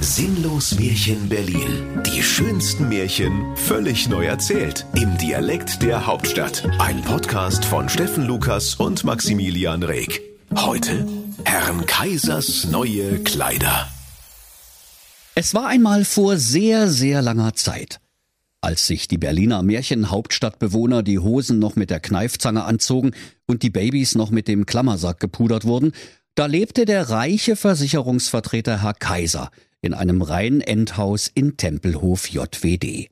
Sinnlos Märchen Berlin. Die schönsten Märchen völlig neu erzählt. Im Dialekt der Hauptstadt. Ein Podcast von Steffen Lukas und Maximilian Reg. Heute Herrn Kaisers neue Kleider. Es war einmal vor sehr, sehr langer Zeit. Als sich die Berliner Märchenhauptstadtbewohner die Hosen noch mit der Kneifzange anzogen und die Babys noch mit dem Klammersack gepudert wurden, da lebte der reiche Versicherungsvertreter Herr Kaiser in einem Reihenendhaus in Tempelhof JWD.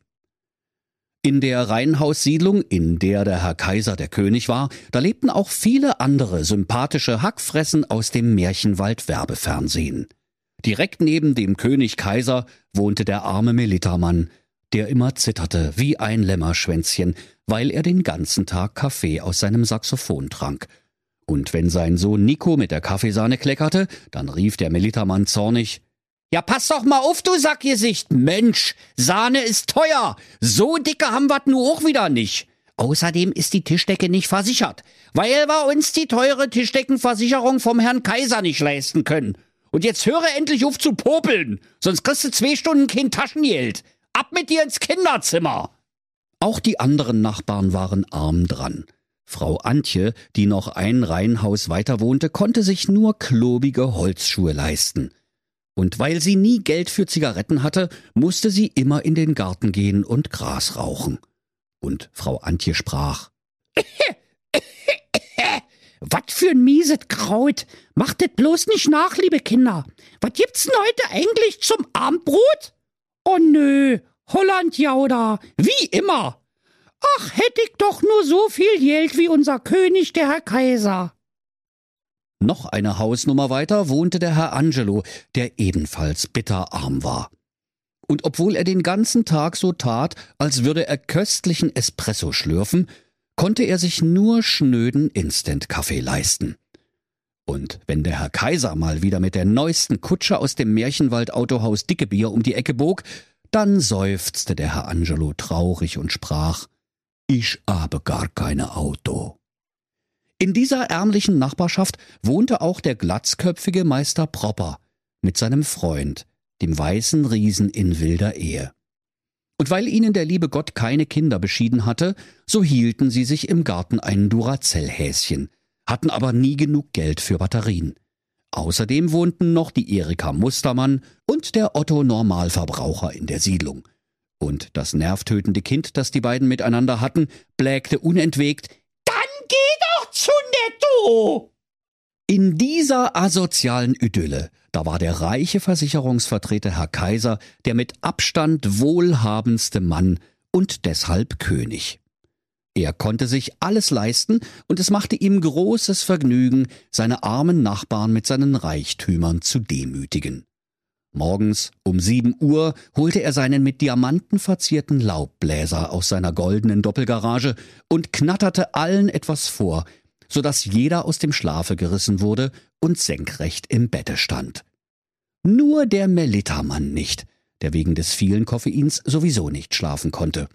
In der Reihenhaussiedlung, in der der Herr Kaiser der König war, da lebten auch viele andere sympathische Hackfressen aus dem Märchenwald Werbefernsehen. Direkt neben dem König Kaiser wohnte der arme Militermann, der immer zitterte wie ein Lämmerschwänzchen, weil er den ganzen Tag Kaffee aus seinem Saxophon trank. Und wenn sein Sohn Nico mit der Kaffeesahne kleckerte, dann rief der Militermann zornig Ja, pass doch mal auf, du Sackgesicht! Mensch, Sahne ist teuer! So dicke haben wir's nu auch wieder nicht! Außerdem ist die Tischdecke nicht versichert, weil wir uns die teure Tischdeckenversicherung vom Herrn Kaiser nicht leisten können. Und jetzt höre endlich auf zu popeln, sonst kriegst du zwei Stunden kein Taschengeld. Ab mit dir ins Kinderzimmer! Auch die anderen Nachbarn waren arm dran. Frau Antje, die noch ein Reihenhaus weiter wohnte, konnte sich nur klobige Holzschuhe leisten. Und weil sie nie Geld für Zigaretten hatte, musste sie immer in den Garten gehen und Gras rauchen. Und Frau Antje sprach Was für ein mieses Kraut. Macht das bloß nicht nach, liebe Kinder. Was gibt's denn heute eigentlich zum Abendbrot? Oh nö, Hollandjauder, wie immer. Ach, hätte ich doch nur so viel Geld wie unser König, der Herr Kaiser. Noch eine Hausnummer weiter wohnte der Herr Angelo, der ebenfalls bitterarm war. Und obwohl er den ganzen Tag so tat, als würde er köstlichen Espresso schlürfen, konnte er sich nur schnöden Instant-Kaffee leisten. Und wenn der Herr Kaiser mal wieder mit der neuesten Kutsche aus dem Märchenwald-Autohaus Dickebier um die Ecke bog, dann seufzte der Herr Angelo traurig und sprach, ich habe gar keine Auto. In dieser ärmlichen Nachbarschaft wohnte auch der glatzköpfige Meister Propper mit seinem Freund, dem weißen Riesen in wilder Ehe. Und weil ihnen der liebe Gott keine Kinder beschieden hatte, so hielten sie sich im Garten ein Duracell-Häschen, hatten aber nie genug Geld für Batterien. Außerdem wohnten noch die Erika Mustermann und der Otto Normalverbraucher in der Siedlung. Und das nervtötende Kind, das die beiden miteinander hatten, blägte unentwegt Dann geh doch Netto! In dieser asozialen Idylle, da war der reiche Versicherungsvertreter Herr Kaiser der mit Abstand wohlhabendste Mann und deshalb König. Er konnte sich alles leisten, und es machte ihm großes Vergnügen, seine armen Nachbarn mit seinen Reichtümern zu demütigen. Morgens um sieben Uhr holte er seinen mit Diamanten verzierten Laubbläser aus seiner goldenen Doppelgarage und knatterte allen etwas vor, so dass jeder aus dem Schlafe gerissen wurde und senkrecht im Bette stand. Nur der Melittermann nicht, der wegen des vielen Koffeins sowieso nicht schlafen konnte.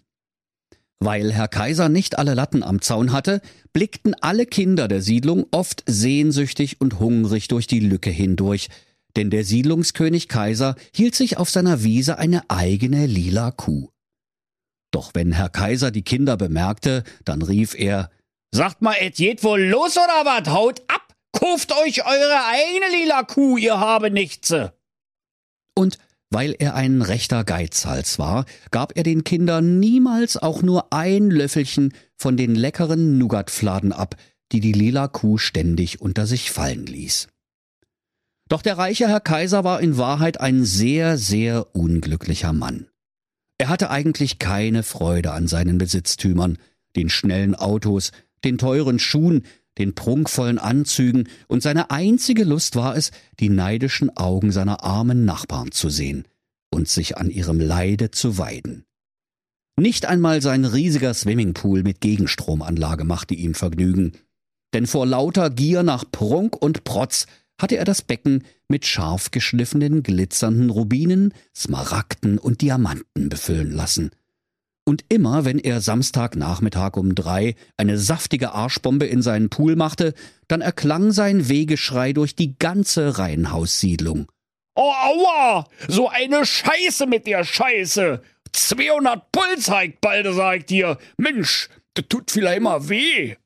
Weil Herr Kaiser nicht alle Latten am Zaun hatte, blickten alle Kinder der Siedlung oft sehnsüchtig und hungrig durch die Lücke hindurch, denn der Siedlungskönig Kaiser hielt sich auf seiner Wiese eine eigene lila Kuh. Doch wenn Herr Kaiser die Kinder bemerkte, dann rief er Sagt mal, et geht wohl los oder wat? Haut ab! Kauft euch eure eigene lila Kuh, ihr habe nichtse! Und weil er ein rechter Geizhals war, gab er den Kindern niemals auch nur ein Löffelchen von den leckeren Nougatfladen ab, die die lila Kuh ständig unter sich fallen ließ. Doch der reiche Herr Kaiser war in Wahrheit ein sehr, sehr unglücklicher Mann. Er hatte eigentlich keine Freude an seinen Besitztümern, den schnellen Autos, den teuren Schuhen, den prunkvollen Anzügen, und seine einzige Lust war es, die neidischen Augen seiner armen Nachbarn zu sehen und sich an ihrem Leide zu weiden. Nicht einmal sein riesiger Swimmingpool mit Gegenstromanlage machte ihm Vergnügen, denn vor lauter Gier nach Prunk und Protz hatte er das Becken mit scharf geschliffenen, glitzernden Rubinen, Smaragden und Diamanten befüllen lassen und immer, wenn er Samstagnachmittag um drei eine saftige Arschbombe in seinen Pool machte, dann erklang sein Wegeschrei durch die ganze Reihenhaussiedlung. Oh, aua! So eine Scheiße mit der Scheiße! 200 Puls heigt balde, sagt dir. Mensch, das tut vielleicht immer weh.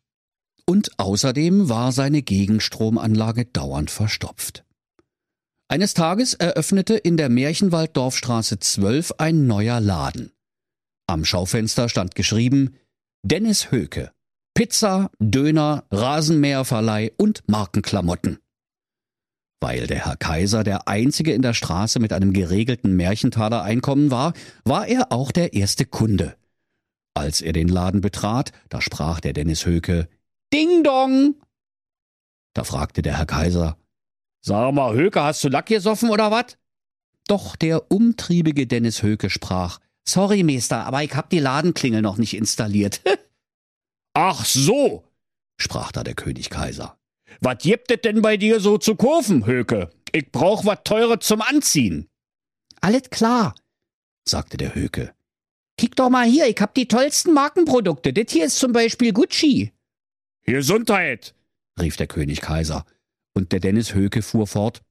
Und außerdem war seine Gegenstromanlage dauernd verstopft. Eines Tages eröffnete in der Märchenwalddorfstraße 12 ein neuer Laden. Am Schaufenster stand geschrieben Dennis Höke. Pizza, Döner, Rasenmäherverleih und Markenklamotten. Weil der Herr Kaiser der einzige in der Straße mit einem geregelten Märchentaler-Einkommen war, war er auch der erste Kunde. Als er den Laden betrat, da sprach der Dennis Höke Ding Dong. Da fragte der Herr Kaiser Sag mal, Höke, hast du Lack gesoffen oder wat? Doch der umtriebige Dennis Höke sprach Sorry, Meister, aber ich hab die Ladenklingel noch nicht installiert. Ach so, sprach da der König Kaiser. Was gibt es denn bei dir so zu kaufen, Höke? Ich brauch wat Teures zum Anziehen. Alles klar, sagte der Höke. Kick doch mal hier, ich hab die tollsten Markenprodukte. Das hier ist zum Beispiel Gucci. Gesundheit, rief der König Kaiser. Und der Dennis Höke fuhr fort.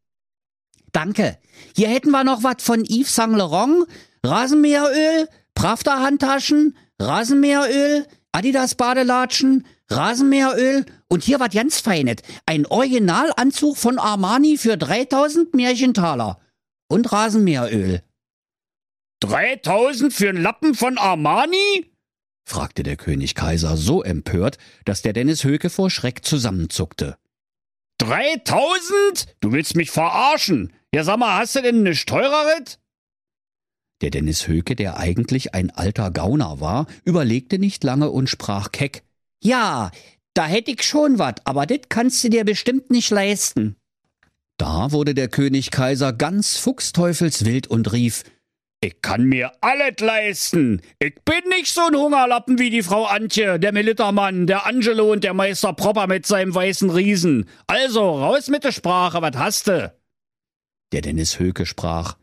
Danke. Hier hätten wir noch was von Yves Saint Laurent, Rasenmäheröl, Pravda Handtaschen, Rasenmäheröl, Adidas Badelatschen, Rasenmäheröl und hier was ganz Feines. Ein Originalanzug von Armani für 3000 Märchentaler. Und Rasenmäheröl. 3000 für einen Lappen von Armani? fragte der König Kaiser so empört, dass der Dennis Höke vor Schreck zusammenzuckte. 3000? Du willst mich verarschen? Ja, sag mal, hast du denn ne teureres? Der Dennis Höke, der eigentlich ein alter Gauner war, überlegte nicht lange und sprach keck. Ja, da hätt ich schon wat, aber dit kannst du dir bestimmt nicht leisten. Da wurde der König Kaiser ganz fuchsteufelswild und rief, ich kann mir alles leisten. Ich bin nicht so ein Hungerlappen wie die Frau Antje, der Militermann, der Angelo und der Meister Propper mit seinem weißen Riesen. Also, raus mit der Sprache, was hast du? Der Dennis Höke sprach,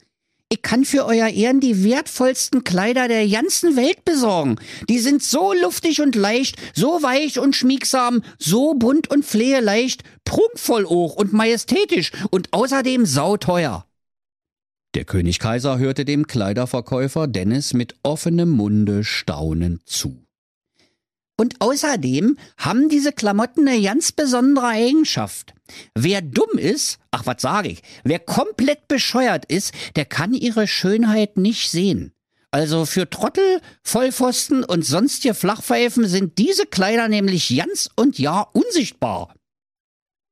ich kann für euer Ehren die wertvollsten Kleider der ganzen Welt besorgen. Die sind so luftig und leicht, so weich und schmiegsam, so bunt und fleheleicht, prunkvoll hoch und majestätisch und außerdem sauteuer. Der König Kaiser hörte dem Kleiderverkäufer Dennis mit offenem Munde staunend zu. Und außerdem haben diese Klamotten eine ganz besondere Eigenschaft. Wer dumm ist, ach was sage ich, wer komplett bescheuert ist, der kann ihre Schönheit nicht sehen. Also für Trottel, Vollpfosten und sonstige Flachpfeifen sind diese Kleider nämlich ganz und ja unsichtbar.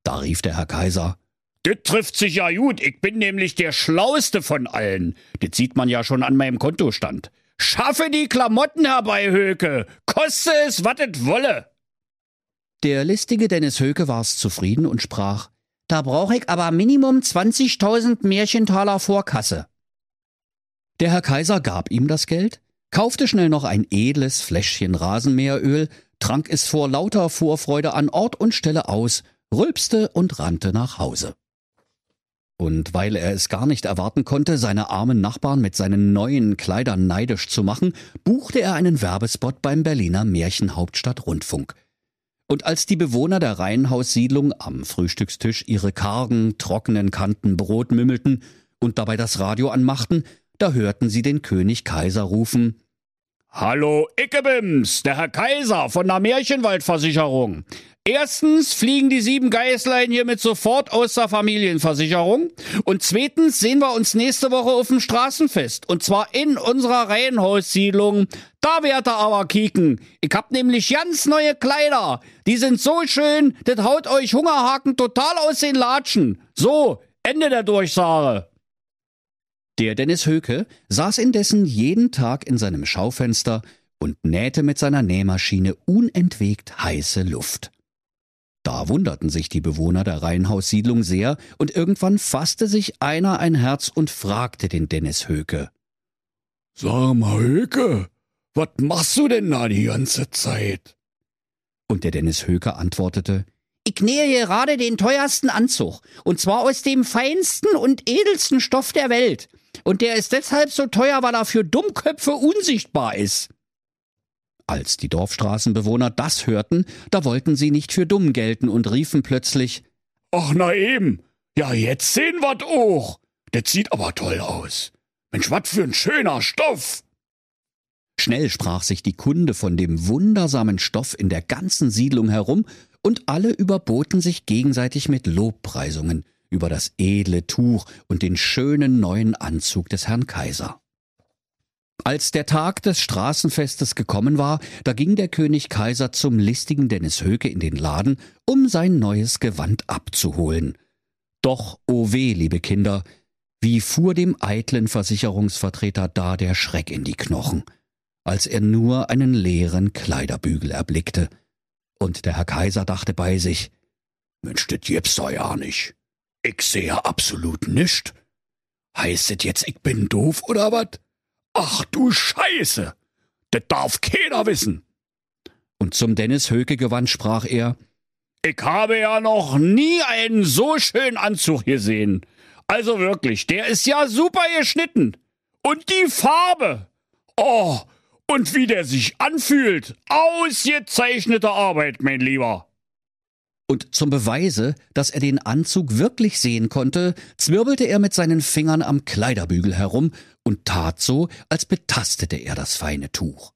Da rief der Herr Kaiser, das trifft sich ja gut. Ich bin nämlich der Schlauste von allen. Das sieht man ja schon an meinem Kontostand. Schaffe die Klamotten herbei, Höke. Koste es, was es wolle. Der listige Dennis Höke war's zufrieden und sprach, da brauch ich aber Minimum 20.000 Märchentaler Vorkasse. Der Herr Kaiser gab ihm das Geld, kaufte schnell noch ein edles Fläschchen Rasenmäheröl, trank es vor lauter Vorfreude an Ort und Stelle aus, rülpste und rannte nach Hause. Und weil er es gar nicht erwarten konnte, seine armen Nachbarn mit seinen neuen Kleidern neidisch zu machen, buchte er einen Werbespot beim Berliner Märchenhauptstadt Rundfunk. Und als die Bewohner der Reihenhaussiedlung am Frühstückstisch ihre kargen, trockenen Kanten Brot mümmelten und dabei das Radio anmachten, da hörten sie den König Kaiser rufen Hallo Ickebims, der Herr Kaiser von der Märchenwaldversicherung. Erstens fliegen die sieben Geißlein hiermit sofort aus der Familienversicherung. Und zweitens sehen wir uns nächste Woche auf dem Straßenfest. Und zwar in unserer Reihenhaussiedlung. Da werdet ihr aber kicken. Ich hab nämlich ganz neue Kleider. Die sind so schön, das haut euch Hungerhaken total aus den Latschen. So, Ende der Durchsage. Der Dennis Höke saß indessen jeden Tag in seinem Schaufenster und nähte mit seiner Nähmaschine unentwegt heiße Luft. Da wunderten sich die Bewohner der Reihenhaussiedlung sehr, und irgendwann fasste sich einer ein Herz und fragte den Dennis Höke. Sag mal, Höke, was machst du denn da die ganze Zeit? Und der Dennis Höke antwortete, ich nähe gerade den teuersten Anzug, und zwar aus dem feinsten und edelsten Stoff der Welt. Und der ist deshalb so teuer, weil er für Dummköpfe unsichtbar ist. Als die Dorfstraßenbewohner das hörten, da wollten sie nicht für dumm gelten und riefen plötzlich Ach na eben, ja jetzt sehen wir's auch. das sieht aber toll aus. Mensch, was für ein schöner Stoff. Schnell sprach sich die Kunde von dem wundersamen Stoff in der ganzen Siedlung herum, und alle überboten sich gegenseitig mit Lobpreisungen über das edle Tuch und den schönen neuen Anzug des Herrn Kaiser. Als der Tag des Straßenfestes gekommen war, da ging der König Kaiser zum listigen Dennis Höke in den Laden, um sein neues Gewand abzuholen. Doch, o oh weh, liebe Kinder, wie fuhr dem eitlen Versicherungsvertreter da der Schreck in die Knochen, als er nur einen leeren Kleiderbügel erblickte. Und der Herr Kaiser dachte bei sich, Mensch, das gibt's doch ja nicht. Ich sehe absolut nischt. Heißt es jetzt, ich bin doof oder wat? Ach du Scheiße! Das darf keiner wissen! Und zum Dennis Höke gewandt sprach er, Ich habe ja noch nie einen so schönen Anzug gesehen. Also wirklich, der ist ja super geschnitten. Und die Farbe. Oh, und wie der sich anfühlt. Ausgezeichnete Arbeit, mein Lieber. Und zum Beweise, dass er den Anzug wirklich sehen konnte, zwirbelte er mit seinen Fingern am Kleiderbügel herum und tat so, als betastete er das feine Tuch.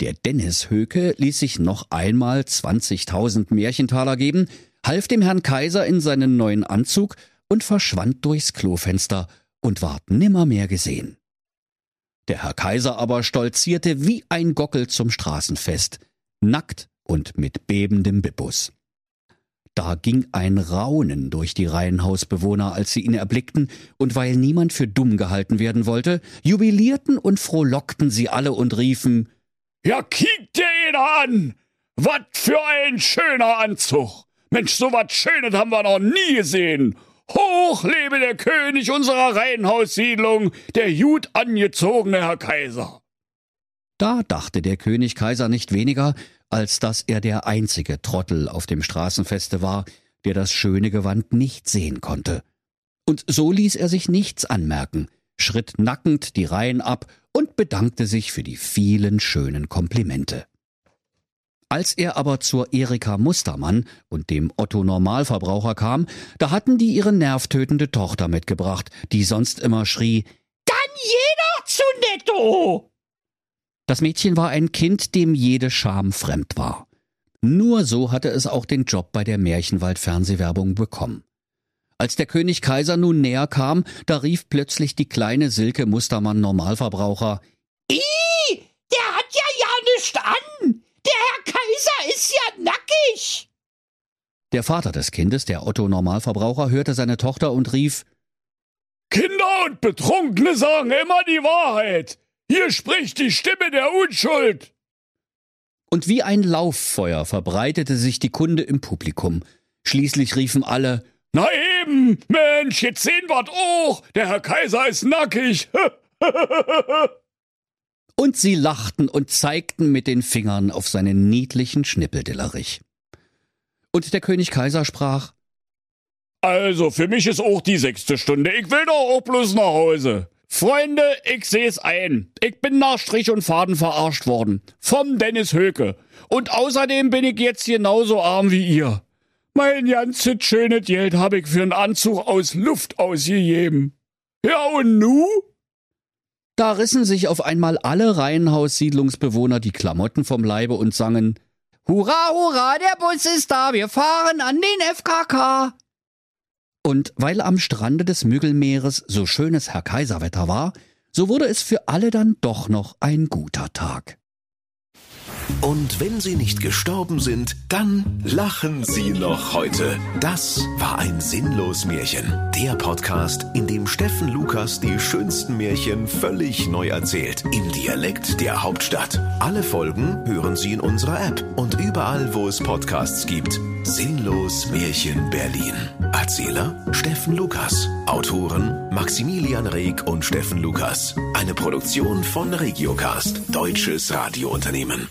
Der Dennis Höke ließ sich noch einmal 20.000 Märchentaler geben, half dem Herrn Kaiser in seinen neuen Anzug und verschwand durchs Klofenster und ward nimmermehr gesehen. Der Herr Kaiser aber stolzierte wie ein Gockel zum Straßenfest, nackt und mit bebendem Bippus. Da ging ein Raunen durch die Reihenhausbewohner, als sie ihn erblickten, und weil niemand für dumm gehalten werden wollte, jubilierten und frohlockten sie alle und riefen Ja, kiek dir jeder an! Wat für ein schöner Anzug! Mensch, so wat Schönes haben wir noch nie gesehen! Hoch lebe der König unserer Reihenhaussiedlung, der gut angezogene Herr Kaiser. Da dachte der König Kaiser nicht weniger, als dass er der einzige Trottel auf dem Straßenfeste war, der das schöne Gewand nicht sehen konnte. Und so ließ er sich nichts anmerken, schritt nackend die Reihen ab und bedankte sich für die vielen schönen Komplimente. Als er aber zur Erika Mustermann und dem Otto Normalverbraucher kam, da hatten die ihre nervtötende Tochter mitgebracht, die sonst immer schrie, Dann jeder zu netto! Das Mädchen war ein Kind, dem jede Scham fremd war. Nur so hatte es auch den Job bei der Märchenwald-Fernsehwerbung bekommen. Als der König Kaiser nun näher kam, da rief plötzlich die kleine Silke Mustermann Normalverbraucher, Ih, der hat ja ja nichts an! Der Herr Kaiser ist ja nackig! Der Vater des Kindes, der Otto Normalverbraucher, hörte seine Tochter und rief Kinder und Betrunkene sagen immer die Wahrheit. Hier spricht die Stimme der Unschuld. Und wie ein Lauffeuer verbreitete sich die Kunde im Publikum. Schließlich riefen alle Na eben, Mensch, jetzt sehen wir's auch. Der Herr Kaiser ist nackig. und sie lachten und zeigten mit den Fingern auf seinen niedlichen Schnippeldillerich. Und der König Kaiser sprach Also, für mich ist auch die sechste Stunde. Ich will doch auch bloß nach Hause. Freunde, ich seh's ein. Ich bin nach Strich und Faden verarscht worden. Vom Dennis Höke. Und außerdem bin ich jetzt genauso arm wie ihr. Mein ganzes schönes Geld hab ich für einen Anzug aus Luft ausgegeben. Ja und nu? Da rissen sich auf einmal alle Reihenhaussiedlungsbewohner die Klamotten vom Leibe und sangen Hurra, hurra, der Bus ist da, wir fahren an den FKK. Und weil am Strande des Müggelmeeres so schönes Herr Kaiserwetter war, so wurde es für alle dann doch noch ein guter Tag. Und wenn sie nicht gestorben sind, dann lachen sie noch heute. Das war ein sinnlos Märchen. Der Podcast, in dem Steffen Lukas die schönsten Märchen völlig neu erzählt. Im Dialekt der Hauptstadt. Alle Folgen hören Sie in unserer App und überall, wo es Podcasts gibt. Sinnlos Märchen Berlin. Erzähler Steffen Lukas. Autoren Maximilian Reg und Steffen Lukas. Eine Produktion von Regiocast, deutsches Radiounternehmen.